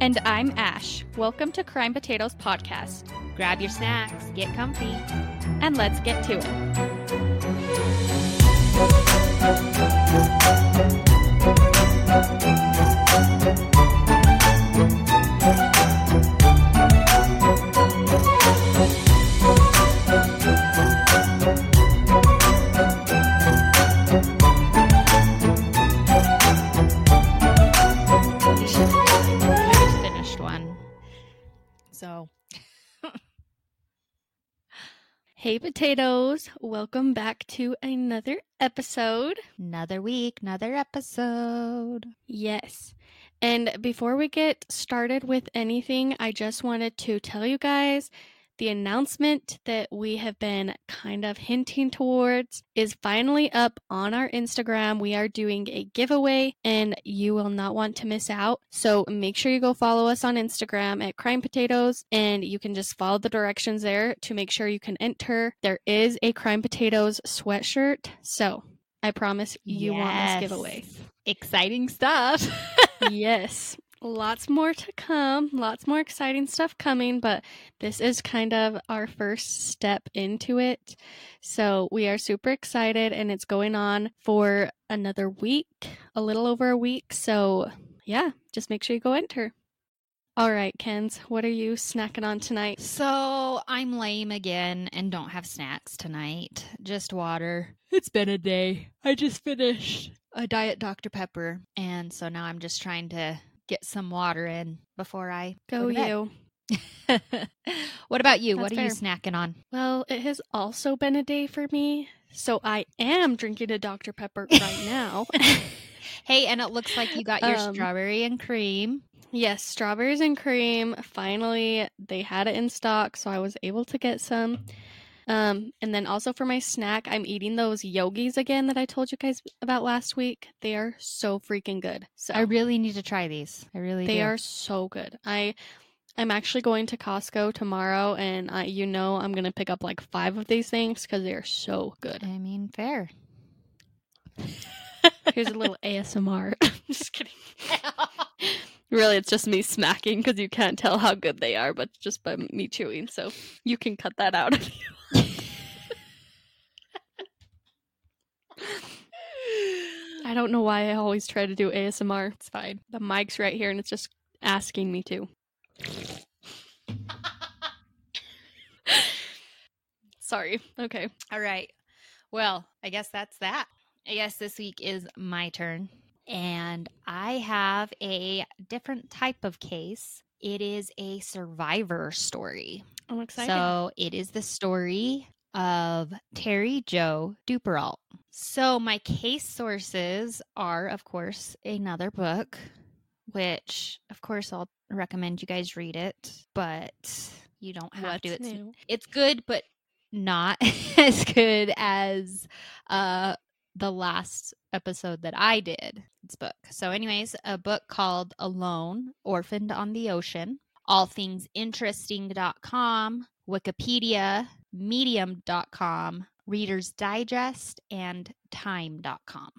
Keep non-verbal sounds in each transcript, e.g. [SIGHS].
And I'm Ash. Welcome to Crime Potatoes Podcast. Grab your snacks, get comfy. And let's get to it. Hey, potatoes. Welcome back to another episode. another week, another episode. Yes. And before we get started with anything, I just wanted to tell you guys the announcement that we have been kind of hinting towards is finally up on our Instagram. We are doing a giveaway and you will not want to miss out. So make sure you go follow us on Instagram at Crime Potatoes and you can just follow the directions there to make sure you can enter. There is a Crime Potatoes sweatshirt. So I promise you want this Yes. giveaway Exciting stuff. [LAUGHS] yes. Lots more to come. Lots more exciting stuff coming, but this is kind of our first step into it. So we are super excited and it's going on for another week, a little over a week. So yeah, just make sure you go enter. All right, Kens, what are you snacking on tonight? so, I'm lame again and don't have snacks tonight. Just water. It's been a day. I just finished a Diet Dr. Pepper. And so now I'm just trying to get some water in before I Go you. [LAUGHS] what about you? what That's are you snacking on? Well, it has also been a day for me. So I am drinking a Dr. Pepper right now. [LAUGHS] hey, and it looks like you got your Um, strawberry and cream. Yes, strawberries and cream. Finally, they had it in stock, so I was able to get some. Um, and then also for my snack, I'm eating those yogis again that I told you guys about last week. They are so freaking good. So I really need to try these. I really they do. are so good. I I'm actually going to Costco tomorrow, and I, you know I'm gonna pick up like five of these things because they are so good. I mean, fair. [LAUGHS] Here's a little ASMR. [LAUGHS] I'm just kidding. [LAUGHS] Really, it's just me smacking because you can't tell how good they are, but just by me chewing. So you can cut that out if you. I don't know why I always try to do ASMR. it's fine. The mic's right here, and it's just asking me to. Sorry. Okay. All right. Well, I guess that's that. I guess this week is my turn. And I have a different type of case. It is a survivor story. I'm excited. So it is the story of Terry Jo Duperrault. So my case sources are, of course, another book, which, of course, I'll recommend you guys read it, but you don't have What's to. It's new? it's good, but not [LAUGHS] as good as uh the last episode that I did. It's book. So, anyways, a book called Alone, Orphaned on the Ocean. All things interesting.com, Wikipedia, medium.com, Reader's Digest, and time.com.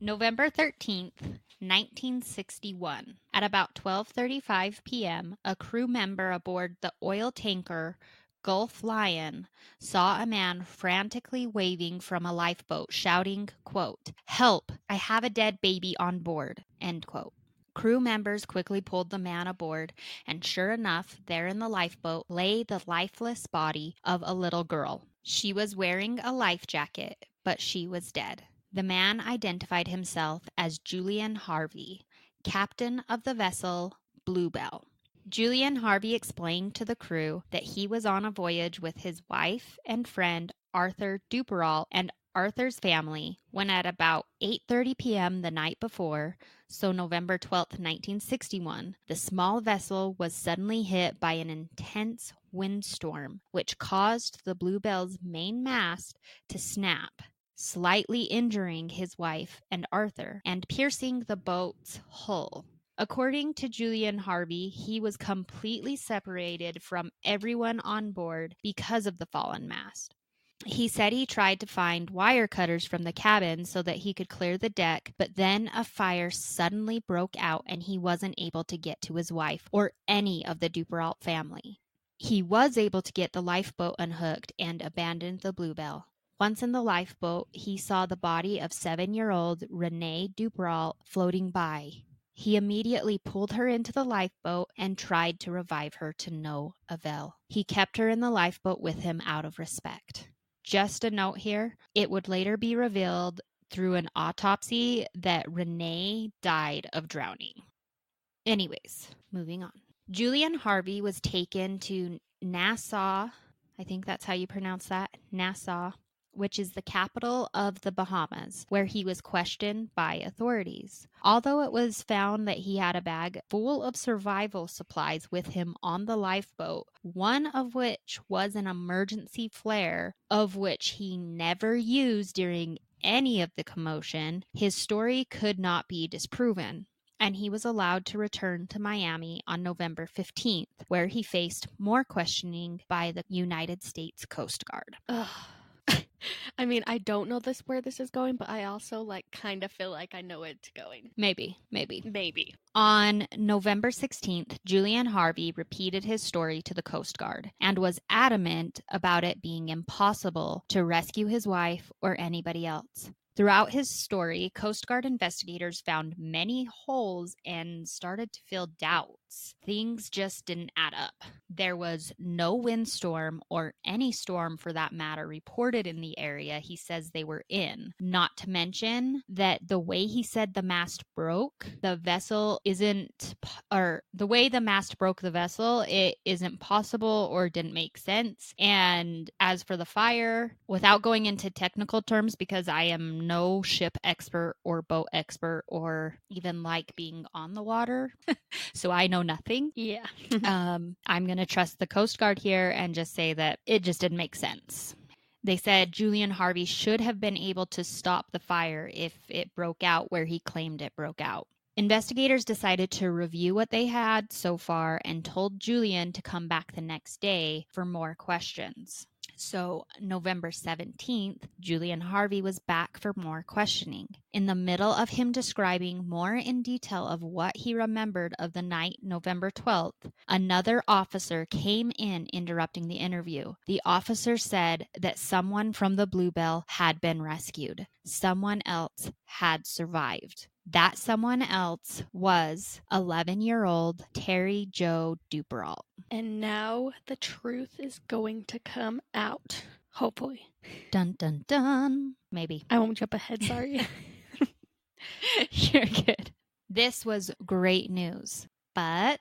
November 13th, 1961. At about 12:35 p.m., a crew member aboard the oil tanker Gulf Lion saw a man frantically waving from a lifeboat shouting, quote, "Help, I have a dead baby on board." End quote. Crew members quickly pulled the man aboard, and sure enough, there in the lifeboat lay the lifeless body of a little girl. She was wearing a life jacket, but she was dead. The man identified himself as Julian Harvey, captain of the vessel Bluebelle. Julian Harvey explained to the crew that he was on a voyage with his wife and friend Arthur Duperrault and Arthur's family when at about 8:30 p.m. the night before, so November 12th, 1961, the small vessel was suddenly hit by an intense windstorm which caused the Bluebelle's main mast to snap, slightly injuring his wife and Arthur and piercing the boat's hull. According to Julian Harvey, he was completely separated from everyone on board because of the fallen mast. He said he tried to find wire cutters from the cabin so that he could clear the deck, but then a fire suddenly broke out and he wasn't able to get to his wife or any of the Duperrault family. He was able to get the lifeboat unhooked and abandoned the Bluebelle. Once in the lifeboat, he saw the body of seven year old Renee Duperrault floating by. He immediately pulled her into the lifeboat and tried to revive her to no avail. He kept her in the lifeboat with him out of respect. Just a note here it would later be revealed through an autopsy that Renee died of drowning. Anyways, moving on. Julian Harvey was taken to Nassau. I think that's how you pronounce that. Nassau which is the capital of the Bahamas, where he was questioned by authorities. Although it was found that he had a bag full of survival supplies with him on the lifeboat, one of which was an emergency flare, of which he never used during any of the commotion, his story could not be disproven and he was allowed to return to Miami on November 15th, where he faced more questioning by the United States Coast Guard. Ugh. I mean, I don't know this where this is going, but I also like kind of feel like I know it's going. Maybe, maybe. Maybe. On November 16th, Julian Harvey repeated his story to the Coast Guard and was adamant about it being impossible to rescue his wife or anybody else. Throughout his story, Coast Guard investigators found many holes and started to feel doubts. Things just didn't add up. There was no windstorm or any storm for that matter reported in the area he says they were in. Not to mention that the way he said the mast broke, the vessel isn't, or the way the mast broke the vessel, it isn't possible or didn't make sense. And as for the fire, without going into technical terms, because I am no ship expert or boat expert or even like being on the water. [LAUGHS] so I know nothing. Yeah. [LAUGHS] um, I'm going to trust the Coast Guard here and just say that it just didn't make sense. They said Julian Harvey should have been able to stop the fire if it broke out where he claimed it broke out. Investigators decided to review what they had so far and told Julian to come back the next day for more questions. So, November 17th, Julian Harvey was back for more questioning. In the middle of him describing more in detail of what he remembered of the night, November 12th, another officer came in interrupting the interview. The officer said that someone from the Bluebelle had been rescued, someone else had survived. That someone else was 11 year old Terry Jo Duperrault. And now the truth is going to come out. Hopefully. Dun dun dun. Maybe. I won't jump ahead, sorry. [LAUGHS] [LAUGHS] You're good. This was great news. But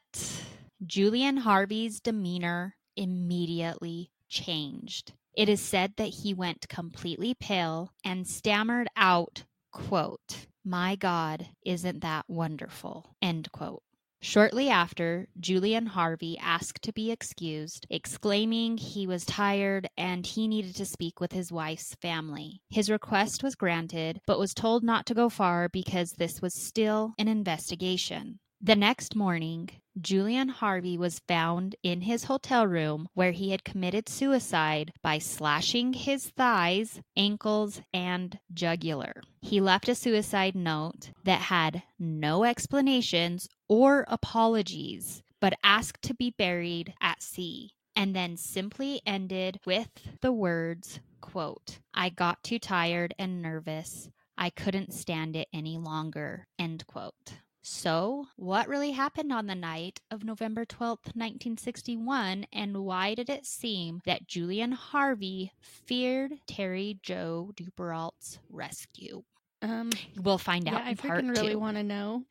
Julian Harvey's demeanor immediately changed. It is said that he went completely pale and stammered out, quote, my God, isn't that wonderful? End quote. Shortly after, Julian Harvey asked to be excused, exclaiming he was tired and he needed to speak with his wife's family. His request was granted, but was told not to go far because this was still an investigation. The next morning, Julian Harvey was found in his hotel room where he had committed suicide by slashing his thighs, ankles, and jugular. He left a suicide note that had no explanations or apologies, but asked to be buried at sea, and then simply ended with the words, quote, I got too tired and nervous. I couldn't stand it any longer, end quote. So, what really happened on the night of November 12th, 1961, and why did it seem that Julian Harvey feared Terry Jo Duperrault's rescue? Um, we'll find yeah, out. I in part freaking really want to know.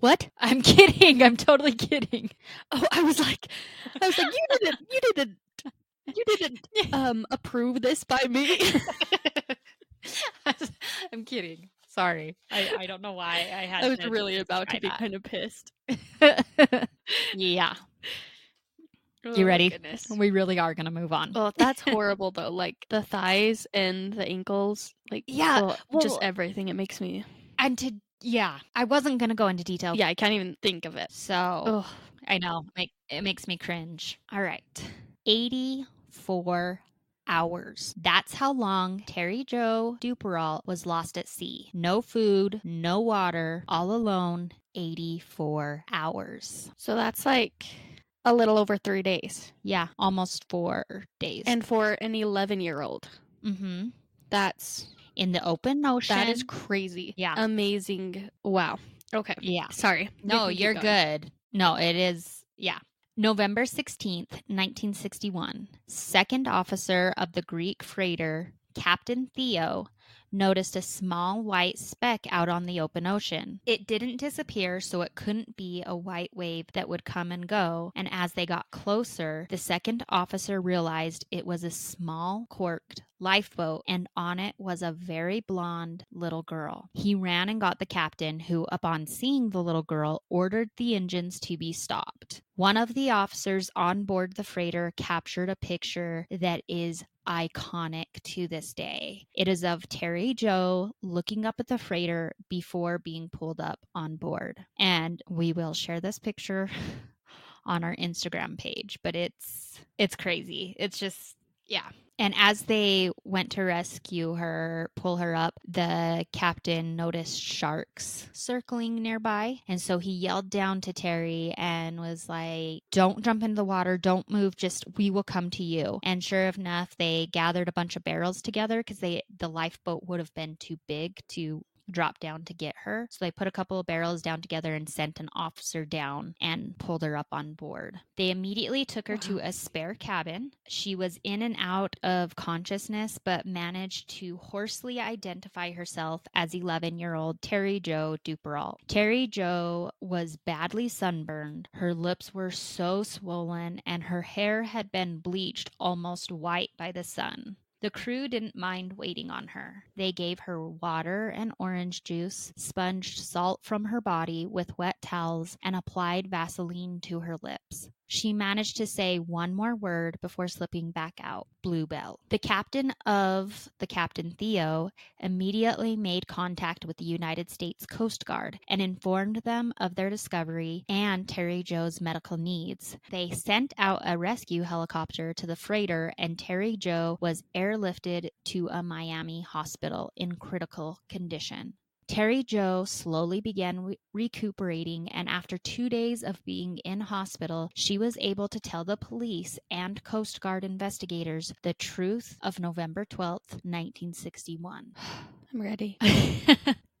What? I'm [LAUGHS] kidding. I'm totally kidding. Oh, I was like, I was like, you didn't, you didn't, you didn't [LAUGHS] um approve this by me. [LAUGHS] I'm kidding. Sorry. I, I don't know why I had I was really about to be justify kind of pissed. yeah. Oh, You ready? Goodness. We really are going to move on. Well, that's horrible though. Like the thighs and the ankles, like Yeah, well, well- just everything. It makes me. and to, yeah, I wasn't going to go into detail. Yeah, I can't even think of it. So Oh, I know. It makes me cringe. All right. 84 hours. That's how long Terry Jo Duperrault was lost at sea. No food, no water, all alone, 84 hours. So that's like a little over three days. Yeah, almost four days. And for an 11 year old, mm-hmm. that's in the open ocean. that is crazy. Yeah. Amazing. Wow. Okay. yeah. Sorry. No, you're going. good. No, it is. Yeah. November 16th, 1961, second officer of the Greek freighter, Captain Theo, noticed a small white speck out on the open ocean. It didn't disappear, so it couldn't be a white wave that would come and go. And as they got closer, the second officer realized it was a small, corked lifeboat, and on it was a very blonde little girl. He ran and got the captain, who, upon seeing the little girl, ordered the engines to be stopped. One of the officers on board the freighter captured a picture that is iconic to this day. It is of Terry Jo looking up at the freighter before being pulled up on board. And we will share this picture [LAUGHS] on our Instagram page, but it's it's crazy. It's just yeah. And as they went to rescue her, pull her up, the captain noticed sharks circling nearby. And so he yelled down to Terry and was like, Don't jump into the water. Don't move. Just we will come to you. And sure enough, they gathered a bunch of barrels together because they the lifeboat would have been too big to drop down to get her. So they put a couple of barrels down together and sent an officer down and pulled her up on board. They immediately took her to a spare cabin. She was in and out of consciousness, but managed to hoarsely identify herself as 11 year old Terry Jo Duperrault. Terry Jo was badly sunburned. Her lips were so swollen, and her hair had been bleached almost white by the sun. The crew didn't mind waiting on her. They gave her water and orange juice, sponged salt from her body with wet towels, and applied Vaseline to her lips. She managed to say one more word before slipping back out Bluebelle. The captain of the Captain Theo immediately made contact with the United States Coast Guard and informed them of their discovery and Terry Jo's medical needs. They sent out a rescue helicopter to the freighter, and Terry Jo was airlifted to a Miami hospital in critical condition. Terry Jo slowly began re- recuperating, and after two days of being in hospital, she was able to tell the police and Coast Guard investigators the truth of November 12th, 1961. [SIGHS] I'm ready. [LAUGHS]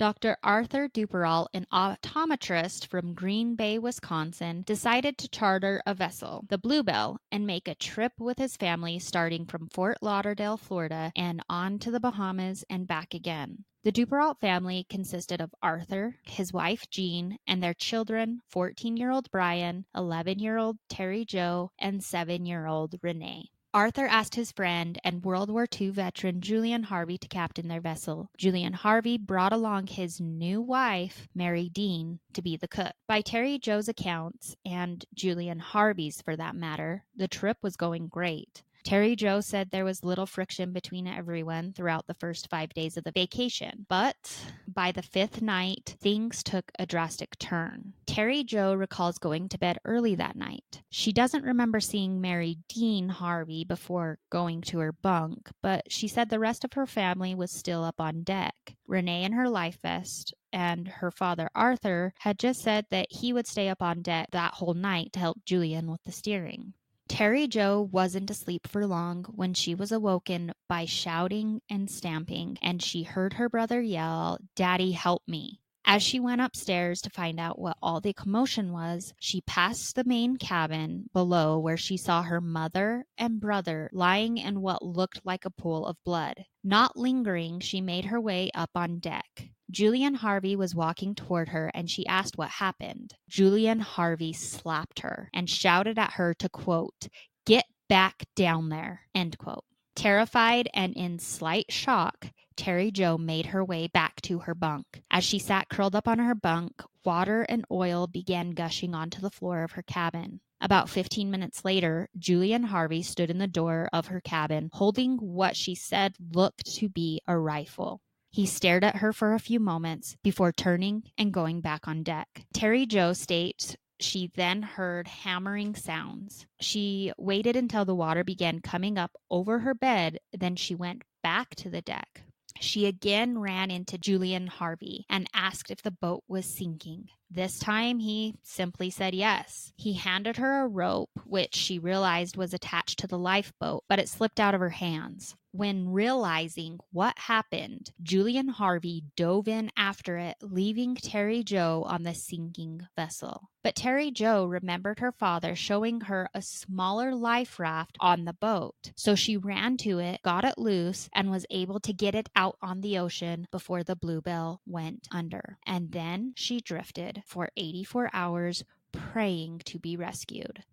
Dr. Arthur Duperrault, an optometrist from Green Bay, Wisconsin, decided to charter a vessel, the Bluebelle, and make a trip with his family starting from Fort Lauderdale, Florida, and on to the Bahamas and back again. The Duperrault family consisted of Arthur, his wife Jean, and their children 14 year old Brian, 11 year old Terry Jo, and 7 year old Renee. Arthur asked his friend and World War II veteran Julian Harvey to captain their vessel. Julian Harvey brought along his new wife, Mary Dean, to be the cook. By Terry Jo's accounts, and Julian Harvey's for that matter, the trip was going great. Terry Jo said there was little friction between everyone throughout the first five days of the vacation. But by the fifth night, things took a drastic turn. Terry Jo recalls going to bed early that night. She doesn't remember seeing Mary Dean Harvey before going to her bunk, but she said the rest of her family was still up on deck. Renee in her life vest and her father Arthur had just said that he would stay up on deck that whole night to help Julian with the steering. Terry Jo wasn't asleep for long when she was awoken by shouting and stamping, and she heard her brother yell, Daddy, help me. As she went upstairs to find out what all the commotion was, she passed the main cabin below where she saw her mother and brother lying in what looked like a pool of blood. Not lingering, she made her way up on deck. Julian Harvey was walking toward her and she asked what happened. Julian Harvey slapped her and shouted at her to quote, Get back down there, end quote. Terrified and in slight shock, Terry Jo made her way back to her bunk. As she sat curled up on her bunk, water and oil began gushing onto the floor of her cabin. About 15 minutes later, Julian Harvey stood in the door of her cabin holding what she said looked to be a rifle. He stared at her for a few moments before turning and going back on deck. Terry Jo states She then heard hammering sounds. She waited until the water began coming up over her bed, then she went back to the deck. She again ran into Julian Harvey and asked if the boat was sinking. This time he simply said yes. He handed her a rope, which she realized was attached to the lifeboat, but it slipped out of her hands. When realizing what happened, Julian Harvey dove in after it, leaving Terry Jo on the sinking vessel. But Terry Jo remembered her father showing her a smaller life raft on the boat. So she ran to it, got it loose, and was able to get it out on the ocean before the Bluebelle went under. And then she drifted for 84 hours praying to be rescued.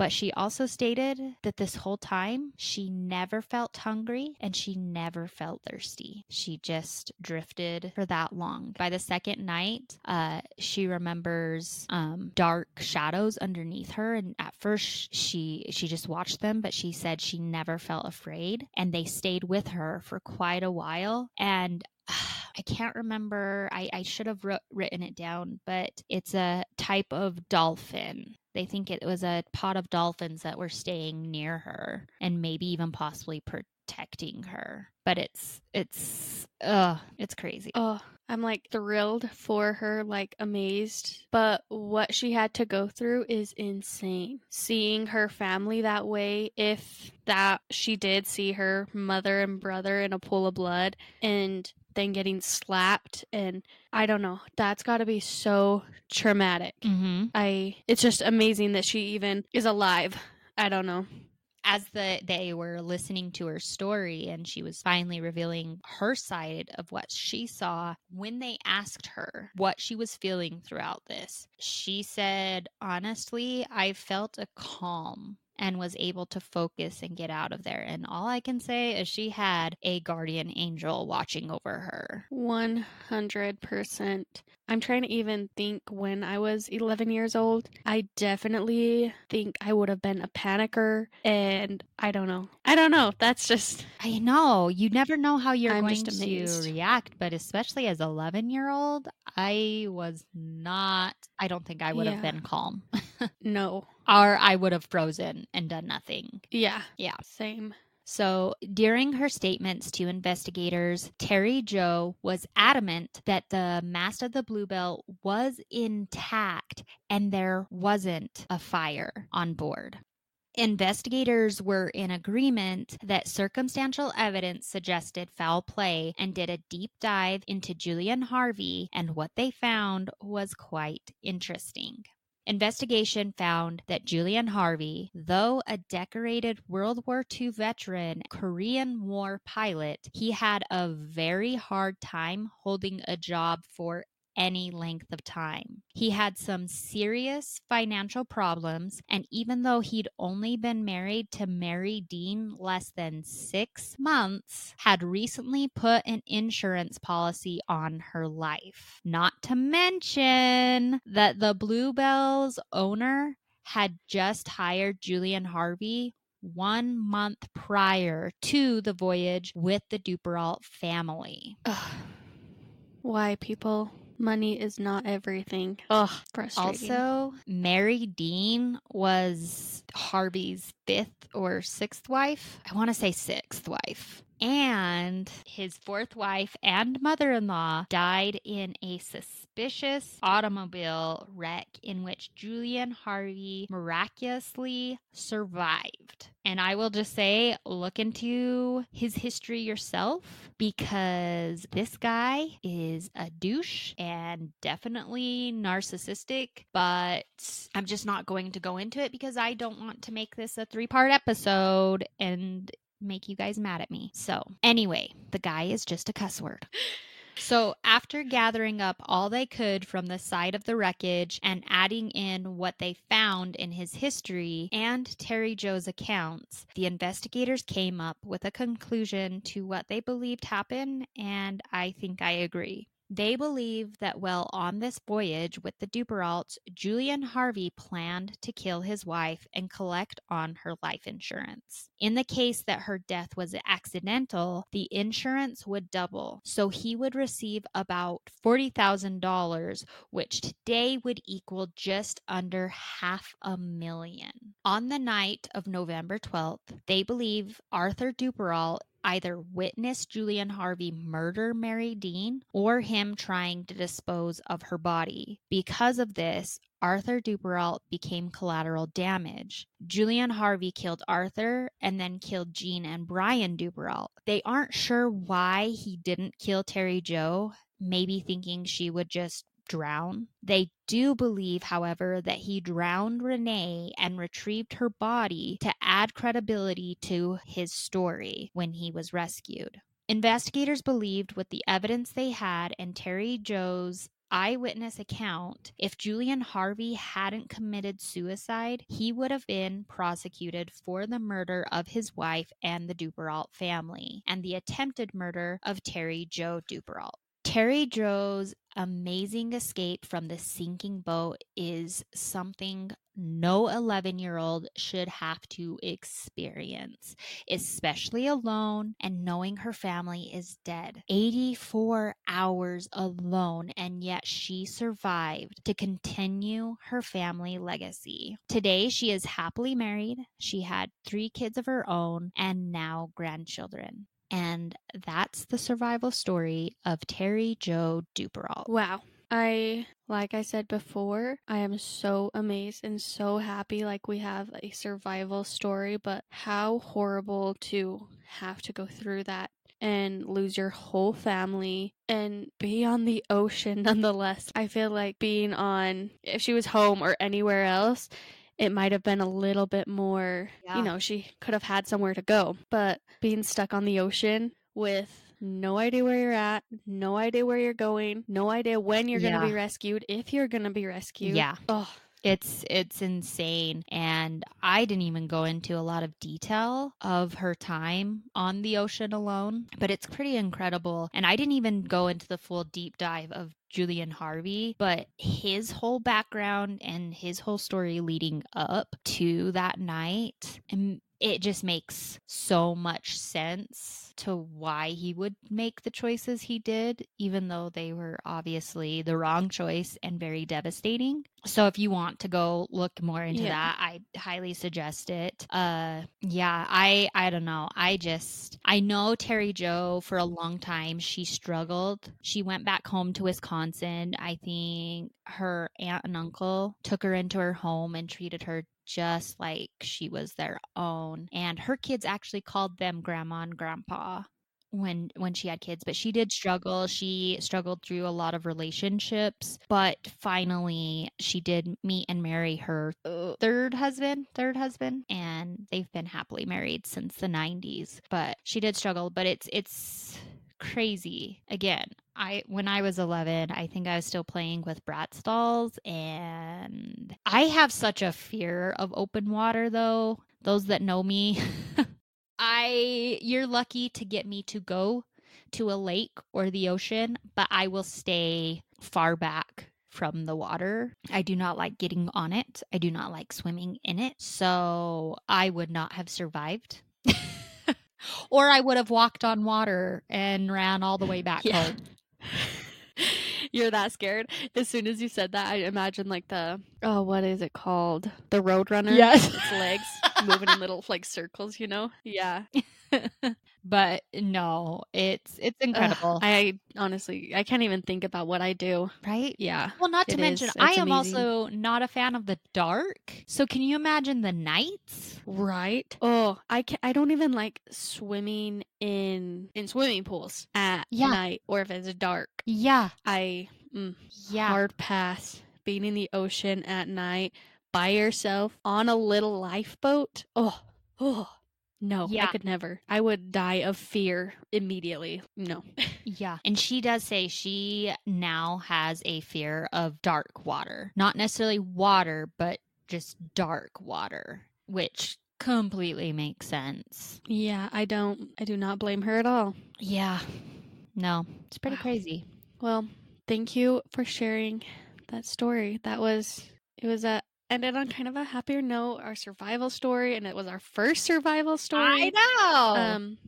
But she also stated that this whole time she never felt hungry and she never felt thirsty. She just drifted for that long. By the second night, uh, she remembers um, dark shadows underneath her, and at first she she just watched them, but she said she never felt afraid, and they stayed with her for quite a while. And [SIGHS] I can't remember. I, I should have written it down, but it's a type of dolphin. They think it was a pod of dolphins that were staying near her and maybe even possibly protecting her. But it's it's uh it's crazy. Oh, I'm like thrilled for her, like amazed. But what she had to go through is insane. Seeing her family that way, if that she did see her mother and brother in a pool of blood and then getting slapped and I don't know. That's got to be so traumatic. Mm-hmm. I it's just amazing that she even is alive. I don't know. As the they were listening to her story and she was finally revealing her side of what she saw when they asked her what she was feeling throughout this. She said, "Honestly, I felt a calm and was able to focus and get out of there. And all I can say is she had a guardian angel watching over her. 100%. I'm trying to even think when I was 11 years old. I definitely think I would have been a panicker. And I don't know. I don't know. That's just. [LAUGHS] I know. You never know how you're I'm going to react, but especially as 11 year old, I was not, I don't think I would have been calm. [LAUGHS] No. or I would have frozen and done nothing. Yeah. Yeah. Same. So, during her statements to investigators, Terry Jo was adamant that the mast of the Bluebelle was intact and there wasn't a fire on board. Investigators were in agreement that circumstantial evidence suggested foul play and did a deep dive into Julian Harvey, and what they found was quite interesting. Investigation found that Julian Harvey, though a decorated World War II veteran, Korean War pilot, he had a very hard time holding a job for any length of time. He had some serious financial problems, and even though he'd only been married to Mary Dean less than six months, had recently put an insurance policy on her life. Not to mention that the Bluebelle's owner had just hired Julian Harvey one month prior to the voyage with the Duperrault family. Ugh. Why, people? Money is not everything. Ugh, frustrating. Also, Mary Dean was Harvey's fifth or sixth wife. I want to say sixth wife. And his fourth wife and mother in law died in a suspicious automobile wreck in which Julian Harvey miraculously survived. And I will just say, look into his history yourself because this guy is a douche and definitely narcissistic. But I'm just not going to go into it because I don't want to make this a three part episode and make you guys mad at me. So, anyway, the guy is just a cuss word. So, after gathering up all they could from the side of the wreckage and adding in what they found in his history and Terry Jo's accounts, the investigators came up with a conclusion to what they believed happened, and I think I agree. They believe that while on this voyage with the Duperalts, Julian Harvey planned to kill his wife and collect on her life insurance. In the case that her death was accidental, the insurance would double. So he would receive about $40,000, which today would equal just under half a million. On the night of November 12th, they believe Arthur Duperrault either witnessed Julian Harvey murder Mary Dean or him trying to dispose of her body. Because of this, Arthur Duperrault became collateral damage. Julian Harvey killed Arthur and then killed Jean and Brian Duperrault. They aren't sure why he didn't kill Terry Jo, maybe thinking she would just drown. They do believe, however, that he drowned Renee and retrieved her body to add credibility to his story when he was rescued. Investigators believed with the evidence they had and Terry Jo's eyewitness account, if Julian Harvey hadn't committed suicide, he would have been prosecuted for the murder of his wife and the Duperrault family and the attempted murder of Terry Jo Duperrault. Terry Jo's amazing escape from the sinking boat is something no 11 year old should have to experience, especially alone and knowing her family is dead. 84 hours alone, and yet she survived to continue her family legacy. Today, she is happily married. She had three kids of her own and now grandchildren. And that's the survival story of Terry Jo Duperrault. Wow. I, like I said before, I am so amazed and so happy like we have a survival story, but how horrible to have to go through that and lose your whole family and be on the ocean [LAUGHS] nonetheless. I feel like being on, if she was home or anywhere else, it might have been a little bit more, Yeah. you know, she could have had somewhere to go. But being stuck on the ocean with no idea where you're at, no idea where you're going, no idea when you're going to be rescued, if you're going to be rescued. Yeah. Oh, It's it's insane and I didn't even go into a lot of detail of her time on the ocean alone, but it's pretty incredible. And I didn't even go into the full deep dive of Julian Harvey, but his whole background and his whole story leading up to that night and it just makes so much sense to why he would make the choices he did, even though they were obviously the wrong choice and very devastating. So if you want to go look more into Yeah. that, I highly suggest it. Uh yeah, I I don't know. I just I know Terry Jo for a long time she struggled. She went back home to Wisconsin. I think her aunt and uncle took her into her home and treated her just like she was their own. And her kids actually called them grandma and grandpa when when she had kids but she did struggle she struggled through a lot of relationships but finally she did meet and marry her third husband third husband and they've been happily married since the 90s but she did struggle but it's it's crazy again I when I was 11, I think I was still playing with Bratz dolls and I have such a fear of open water though. Those that know me, [LAUGHS] I you're lucky to get me to go to a lake or the ocean, but I will stay far back from the water. I do not like getting on it. I do not like swimming in it. So I would not have survived. [LAUGHS] or I would have walked on water and ran all the way back Yeah. home. [LAUGHS] You're that scared. As soon as you said that, I imagine like the oh, what is it called? The Roadrunner. Yes. [LAUGHS] its legs moving in little like circles. You know? Yeah. [LAUGHS] but no, it's it's Ugh, incredible, I honestly, I can't even think about what I do. right? Yeah. Well, not to mention, is. I am amazing. also not a fan of the dark. So, can you imagine the nights? Right. Oh, I can I don't even like swimming in in swimming pools at Yeah. night or if it's dark. Yeah, I mm, yeah, hard pass being in the ocean at night by yourself on a little lifeboat. Oh, oh. No, I could never. I would die of fear immediately. No. [LAUGHS] yeah. And she does say she now has a fear of dark water, not necessarily water, but just dark water, which completely makes sense. Yeah, I don't I do not blame her at all. Yeah, no, it's pretty Wow. crazy. Well, thank you for sharing that story. That was it was a ended on kind of a happier note, our survival story, and it was our first survival story. I know. Um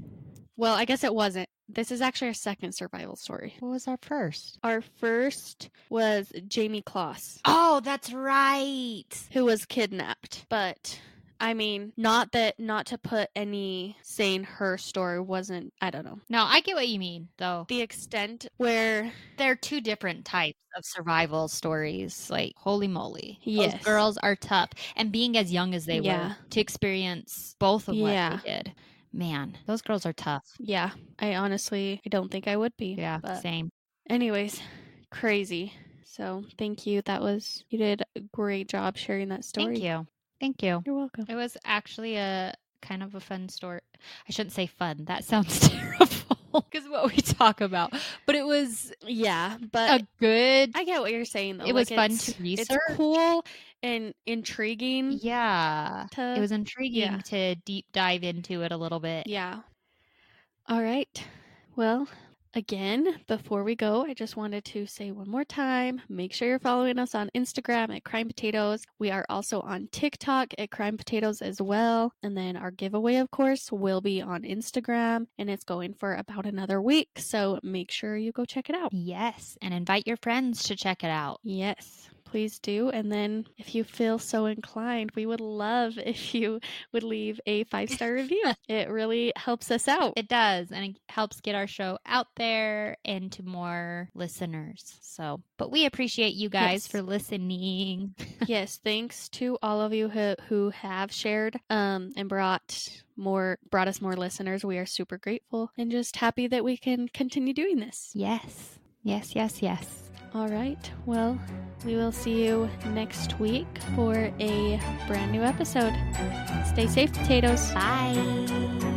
well, I guess it wasn't. This is actually our second survival story. what was our first? Our first was Jayme Closs, Oh, that's right. who was kidnapped. But I mean, not that not to put any saying her story wasn't I don't know. No, I get what you mean, though. The extent where They're two different types of survival stories. Like, holy moly. Yes. Those girls are tough. And being as young as they Yeah. were to experience both of what Yeah. they did. Man, those girls are tough. yeah, I honestly I don't think I would be. Yeah, But same. anyways, crazy. So thank you. That was you did a great job sharing that story. Thank you. Thank you. You're welcome. It was actually a kind of a fun story. I shouldn't say fun. That [LAUGHS] sounds terrible because what we talk about. But it was Yeah, but a good. I get what you're saying though. It was fun to research. It's cool and intriguing. Yeah. To, It was intriguing yeah. to deep dive into it a little bit. Yeah. All right. Well, again, before we go, I just wanted to say one more time make sure you're following us on Instagram at Crime Potatoes. We are also on TikTok at Crime Potatoes as well. And then our giveaway, of course, will be on Instagram and it's going for about another week. So make sure you go check it out. Yes. And invite your friends to check it out. Yes, please do. And then if you feel so inclined, we would love [LAUGHS] if you would leave a five star [LAUGHS] review. It really helps us out. It does. And it helps get our show out there and to more listeners. So, but we appreciate you guys Yes. for listening. [LAUGHS] yes, thanks to all of you who, who have shared um, and brought more brought us more listeners. We are super grateful and just happy that we can continue doing this. yes. Yes, yes, yes. All right. Well, we will see you next week for a brand new episode. Stay safe, potatoes. Bye.